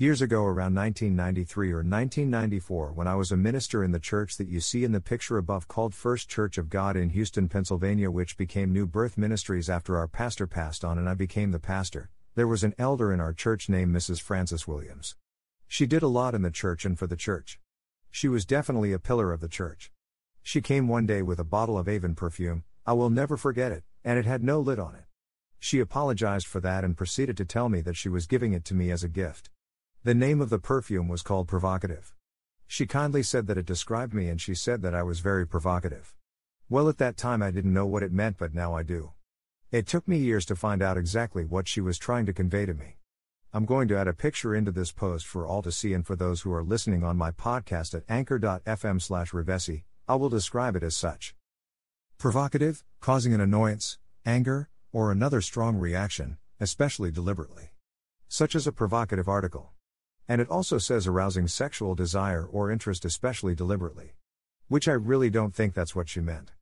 Years ago, around 1993 or 1994, when I was a minister in the church that you see in the picture above called First Church of God in Houston, Pennsylvania, which became New Birth Ministries after our pastor passed on and I became the pastor, there was an elder in our church named Mrs. Frances Williams. She did a lot in the church and for the church. She was definitely a pillar of the church. She came one day with a bottle of Avon perfume, I will never forget it, and it had no lid on it. She apologized for that and proceeded to tell me that she was giving it to me as a gift. The name of the perfume was called Provocative. She kindly said that it described me and she said that I was very provocative. Well, at that time I didn't know what it meant, but now I do. It took me years to find out exactly what she was trying to convey to me. I'm going to add a picture into this post for all to see and for those who are listening on my podcast at anchor.fm slash revesi, I will describe it as such. Provocative, causing an annoyance, anger, or another strong reaction, especially deliberately. Such as a provocative article. And it also says arousing sexual desire or interest, especially deliberately. Which I really don't think that's what she meant.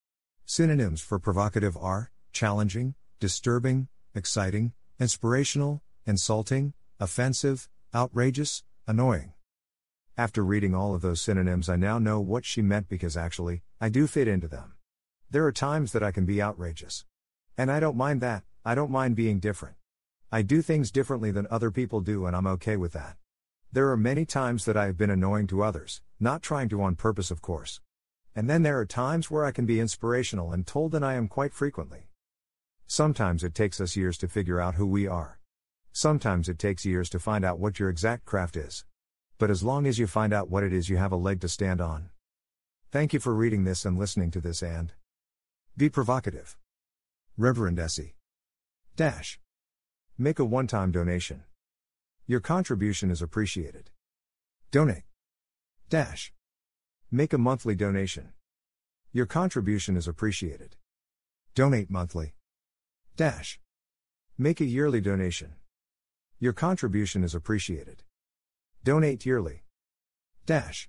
Synonyms for provocative are challenging, disturbing, exciting, inspirational, insulting, offensive, outrageous, annoying. After reading all of those synonyms, I now know what she meant because actually, I do fit into them. There are times that I can be outrageous. And I don't mind that, I don't mind being different. I do things differently than other people do, and I'm okay with that. There are many times that I have been annoying to others, not trying to on purpose, of course. And then there are times where I can be inspirational and told than I am quite frequently. Sometimes it takes us years to figure out who we are. Sometimes it takes years to find out what your exact craft is. But as long as you find out what it is, you have a leg to stand on. Thank you for reading this and listening to this, and be provocative. Reverend Essie. Dash. Make a one time donation. Your contribution is appreciated. Donate. Dash. Make a monthly donation. Your contribution is appreciated. Donate monthly. Dash. Make a yearly donation. Your contribution is appreciated. Donate yearly. Dash.